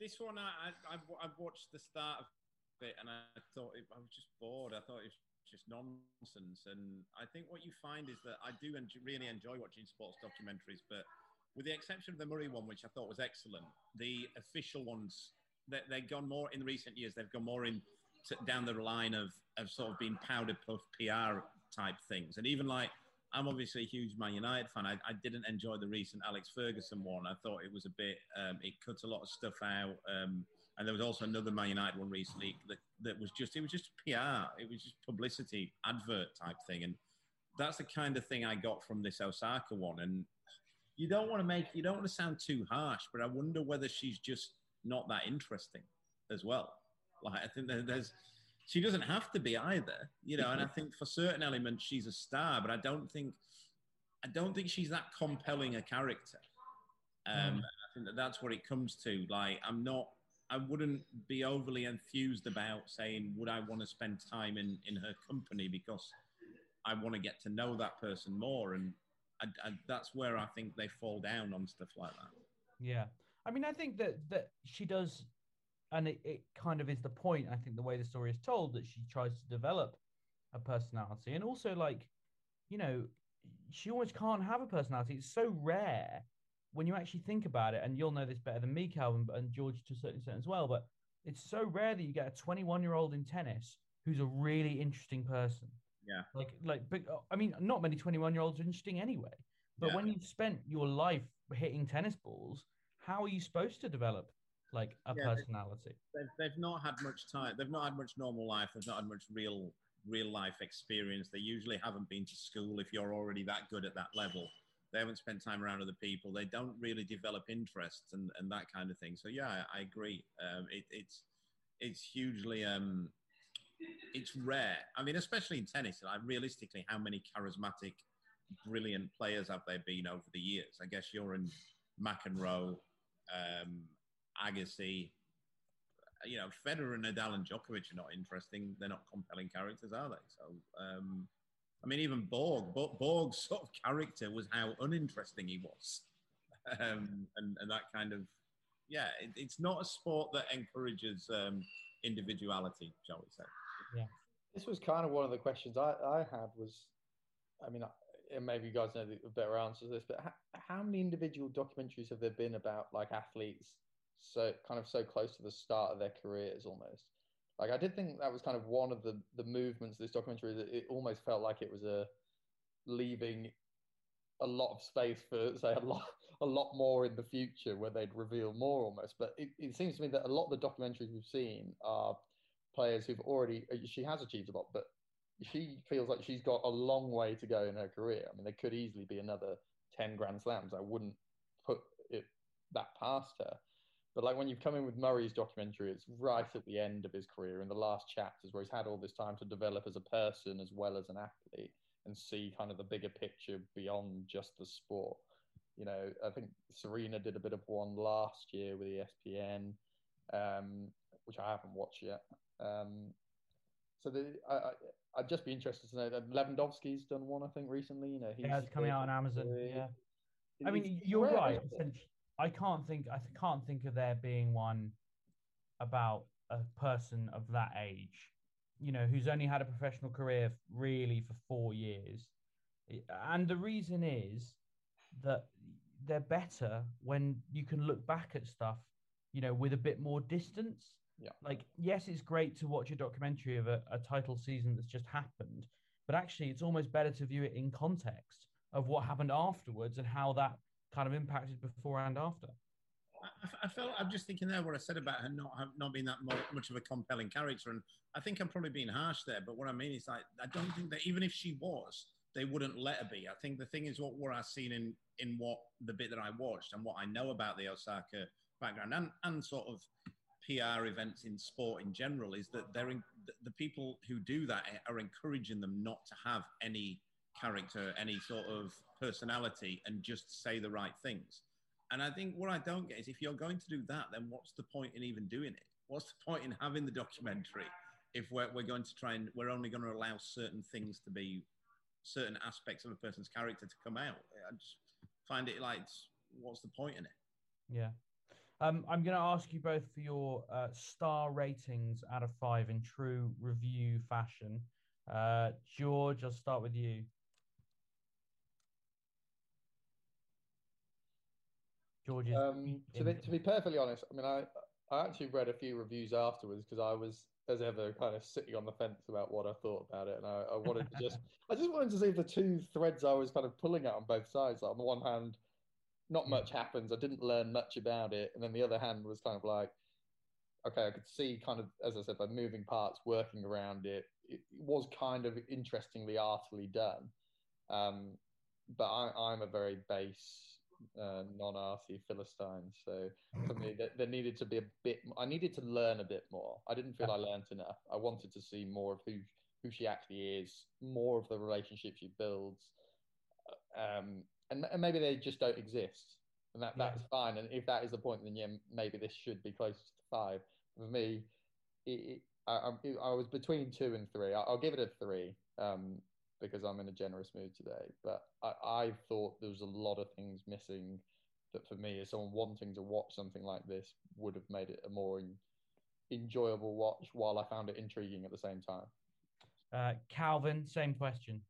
this one I, I I've, I've watched the start of and I thought it, I was just bored. I thought it was just nonsense. And I think what you find is that I do en- really enjoy watching sports documentaries, but with the exception of the Murray one, which I thought was excellent, the official ones they, they've gone more in recent years. They've gone more in down the line of of sort of being powder puff PR type things, and even like. I'm obviously a huge Man United fan. I, I, didn't enjoy the recent Alex Ferguson one. I thought it was a bit, um, it cut a lot of stuff out. Um, and there was also another Man United one recently that, that was just it was just PR, it was just publicity advert type thing, and that's the kind of thing I got from this Osaka one. And you don't want to make you don't want to sound too harsh, but I wonder whether she's just not that interesting as well. Like I think there's she doesn't have to be either, you know. And I think for certain elements she's a star, but I don't think I don't think she's that compelling a character. Um, mm. I think that that's what it comes to. Like I'm not I wouldn't be overly enthused about saying, would I want to spend time in, in her company because I want to get to know that person more. And I, I, that's where I think they fall down on stuff like that. Yeah. I mean, I think that, that she does, and it, it kind of is the point, I think, the way the story is told, that she tries to develop a personality. And also, like, you know, she almost can't have a personality. It's so rare when you actually think about it, and you'll know this better than me, Calvin, and George to a certain extent as well, but it's so rare that you get a 21 year old in tennis who's a really interesting person. Yeah. Like, like, but uh, I mean, not many 21 year olds are interesting anyway. But yeah. when you've spent your life hitting tennis balls, how are you supposed to develop like a yeah, personality? They've, they've not had much time. They've not had much normal life. They've not had much real real life experience. They usually haven't been to school if you're already that good at that level they haven't spent time around other people. They don't really develop interests and, and that kind of thing. So yeah, I, I agree. Um, it, it's it's hugely um, it's rare. I mean, especially in tennis, like realistically, how many charismatic, brilliant players have there been over the years? I guess you're in McEnroe, um, Agassi. You know, Federer, Nadal, and Djokovic are not interesting. They're not compelling characters, are they? So, um, I mean, even Borg, Borg's [laughs] sort of character was how uninteresting he was, [laughs] um, and, and that kind of, yeah, it, it's not a sport that encourages um, individuality, shall we say? Yeah. This was kind of one of the questions I, I had was, I mean, and maybe you guys know the better answer to this, but how, how many individual documentaries have there been about like athletes so kind of so close to the start of their careers almost? Like I did think that was kind of one of the the movements of this documentary that it almost felt like it was a leaving a lot of space for say a lot a lot more in the future where they'd reveal more almost. But it, it seems to me that a lot of the documentaries we've seen are players who've already uh, she has achieved a lot, but she feels like she's got a long way to go in her career. I mean, there could easily be another ten Grand Slams. I wouldn't put it that past her. But like when you've come in with Murray's documentary, it's right at the end of his career in the last chapters where he's had all this time to develop as a person as well as an athlete and see kind of the bigger picture beyond just the sport. You know, I think Serena did a bit of one last year with ESPN, um, which I haven't watched yet. Um, so the, I, I, would just be interested to know that Lewandowski's done one, I think, recently. You know, he's yeah, it's coming out on Amazon. Yeah, I mean, you're right. I can't think. I can't think of there being one about a person of that age, you know, who's only had a professional career really for four years. And the reason is that they're better when you can look back at stuff, you know, with a bit more distance. Yeah. Like, yes, it's great to watch a documentary of a, a title season that's just happened, but actually, it's almost better to view it in context of what happened afterwards and how that kind of impacted before and after. I, I felt I'm just thinking there what I said about her not not being that much of a compelling character, and I think I'm probably being harsh there. But what I mean is, like, I don't think that even if she was, they wouldn't let her be. I think the thing is what what I've seen in in what the bit that I watched and what I know about the Osaka background and and sort of PR events in sport in general is that they're in, the people who do that are encouraging them not to have any character, any sort of personality, and just say the right things. And I think what I don't get is if you're going to do that, then what's the point in even doing it? What's the point in having the documentary if we're, we're going to try and we're only going to allow certain things to be, certain aspects of a person's character to come out? I just find it like, what's the point in it? Yeah. Um, I'm going to ask you both for your uh, star ratings out of five in true review fashion. Uh, George, I'll start with you. George's. Um, to, be, to be perfectly honest, I mean, I I actually read a few reviews afterwards because I was, as ever, kind of sitting on the fence about what I thought about it, and I, I wanted to just, [laughs] I just wanted to see the two threads I was kind of pulling at on both sides. Like on the one hand, not much happens. I didn't learn much about it, and then the other hand was kind of like, okay, I could see kind of, as I said, by moving parts, working around it. It was kind of interestingly artfully done. Um, but I, I'm a very base uh, non-arty Philistines. So for me, there, there, needed to be a bit. I needed to learn a bit more. I didn't feel I learned enough. I wanted to see more of who who she actually is, more of the relationship she builds, um, and, and maybe they just don't exist, and that that's yeah. fine. And if that is the point, then yeah, maybe this should be closer to five. For me, it, it, I, I, was between two and three. I, will give it a three. Um, because I'm in a generous mood today. But I, I thought there was a lot of things missing that for me, as someone wanting to watch something like this, would have made it a more enjoyable watch while I found it intriguing at the same time. Uh, Calvin, same question.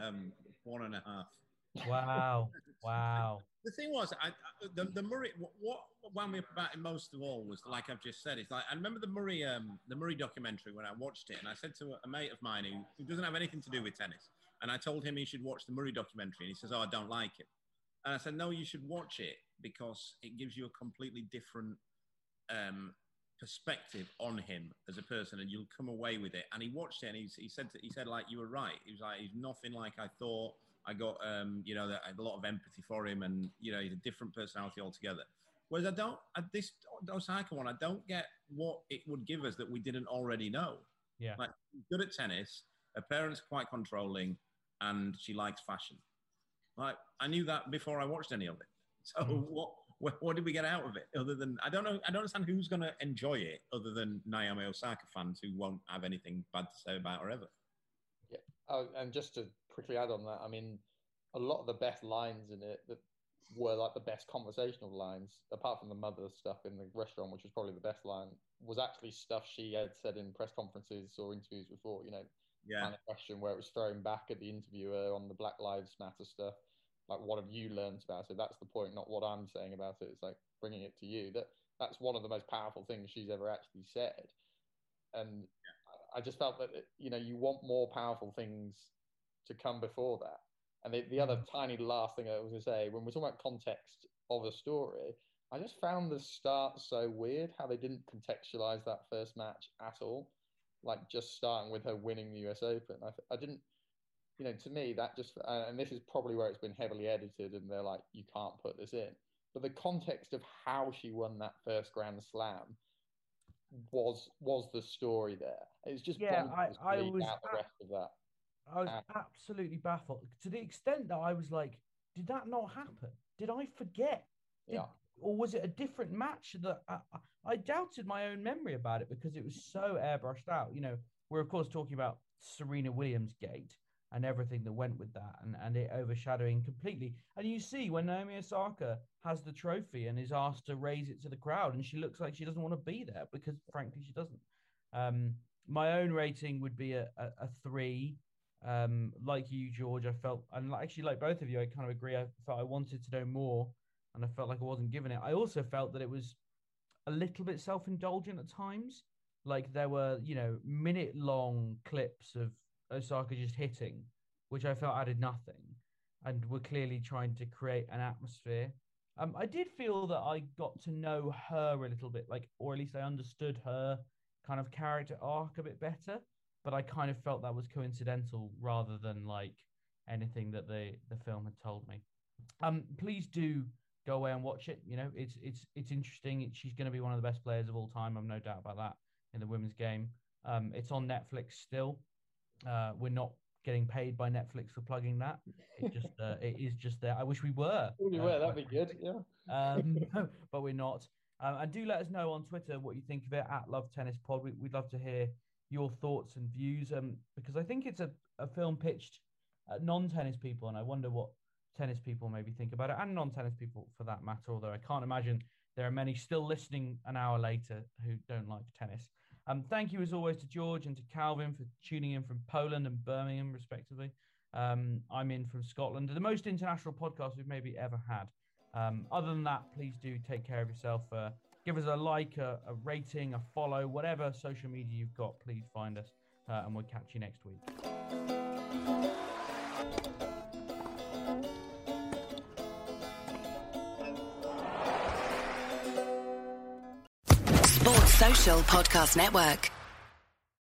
Um, one and a half. Wow. [laughs] wow. The thing was, I, the, the Murray, what, wound me about it most of all was, like I've just said, it's like, I remember the Murray, um, the Murray documentary when I watched it, and I said to a, a mate of mine who, who doesn't have anything to do with tennis, and I told him he should watch the Murray documentary, and he says, oh, I don't like it. And I said, no, you should watch it because it gives you a completely different um, perspective on him as a person, and you'll come away with it. And he watched it, and he, he said, to, he said, like, you were right. He was like, he's nothing like I thought I got, um, you know, a lot of empathy for him, and you know, he's a different personality altogether. Whereas I don't at this Osaka one, I don't get what it would give us that we didn't already know. Yeah. Like good at tennis, her parents quite controlling, and she likes fashion. Like I knew that before I watched any of it. [laughs] So mm. what, what, what did we get out of it other than I don't know I don't understand who's going to enjoy it other than Naomi Osaka fans who won't have anything bad to say about her ever. Yeah, oh, and just to quickly add on that, I mean, a lot of the best lines in it that were like the best conversational lines, apart from the mother stuff in the restaurant, which was probably the best line, was actually stuff she had said in press conferences or interviews before. You know, yeah. kind of question where it was thrown back at the interviewer on the Black Lives Matter stuff. Like, what have you learned about it? That's the point, not what I'm saying about it. It's like bringing it to you. That that's one of the most powerful things she's ever actually said. And yeah. I just felt that you know you want more powerful things to come before that. And the, the other mm. tiny last thing I was going to say, when we're talking about context of a story, I just found the start so weird how they didn't contextualize that first match at all. Like just starting with her winning the US Open. I, I didn't, you know, to me, that just, and this is probably where it's been heavily edited and they're like, you can't put this in. But the context of how she won that first Grand Slam was was the story there. It's just yeah, I, I was the rest of that. I was absolutely baffled to the extent that I was like, did that not happen? Did I forget? Did, yeah. Or was it a different match that I, I doubted my own memory about it because it was so airbrushed out? You know, we're of course talking about Serena Williams gate and everything that went with that and, and it overshadowing completely. And you see when Naomi Osaka has the trophy and is asked to raise it to the crowd and she looks like she doesn't want to be there because frankly she doesn't. Um, my own rating would be a, a, a three um, like you, George, I felt, and actually like both of you, I kind of agree. I felt I wanted to know more, and I felt like I wasn't given it. I also felt that it was a little bit self-indulgent at times. Like there were, you know, minute-long clips of Osaka just hitting, which I felt added nothing, and were clearly trying to create an atmosphere. Um, I did feel that I got to know her a little bit, like, or at least I understood her kind of character arc a bit better but I kind of felt that was coincidental rather than like anything that the the film had told me. Um, please do go away and watch it. You know, it's it's it's interesting. It, she's going to be one of the best players of all time. I've no doubt about that in the women's game. Um, it's on Netflix still. Uh, we're not getting paid by Netflix for plugging that. It just uh, it is just there. I wish we were. [laughs] We uh, were. That'd be good. Yeah. Um, [laughs] [laughs] but we're not. Um, and do let us know on Twitter what you think of it at Love Tennis Pod. We, would love to hear your thoughts and views um, because I think it's a, a film pitched at non tennis people, and I wonder what tennis people maybe think about it, and non tennis people for that matter, although I can't imagine there are many still listening an hour later who don't like tennis. Um, thank you as always to George and to Calvin for tuning in from Poland and Birmingham, respectively. Um, I'm in from Scotland, the most international podcast we've maybe ever had. Um, other than that, please do take care of yourself. Uh, give us a like, a, a rating, a follow, whatever social media you've got. Please find us, uh, and we'll catch you next week. Sports Social Podcast Network.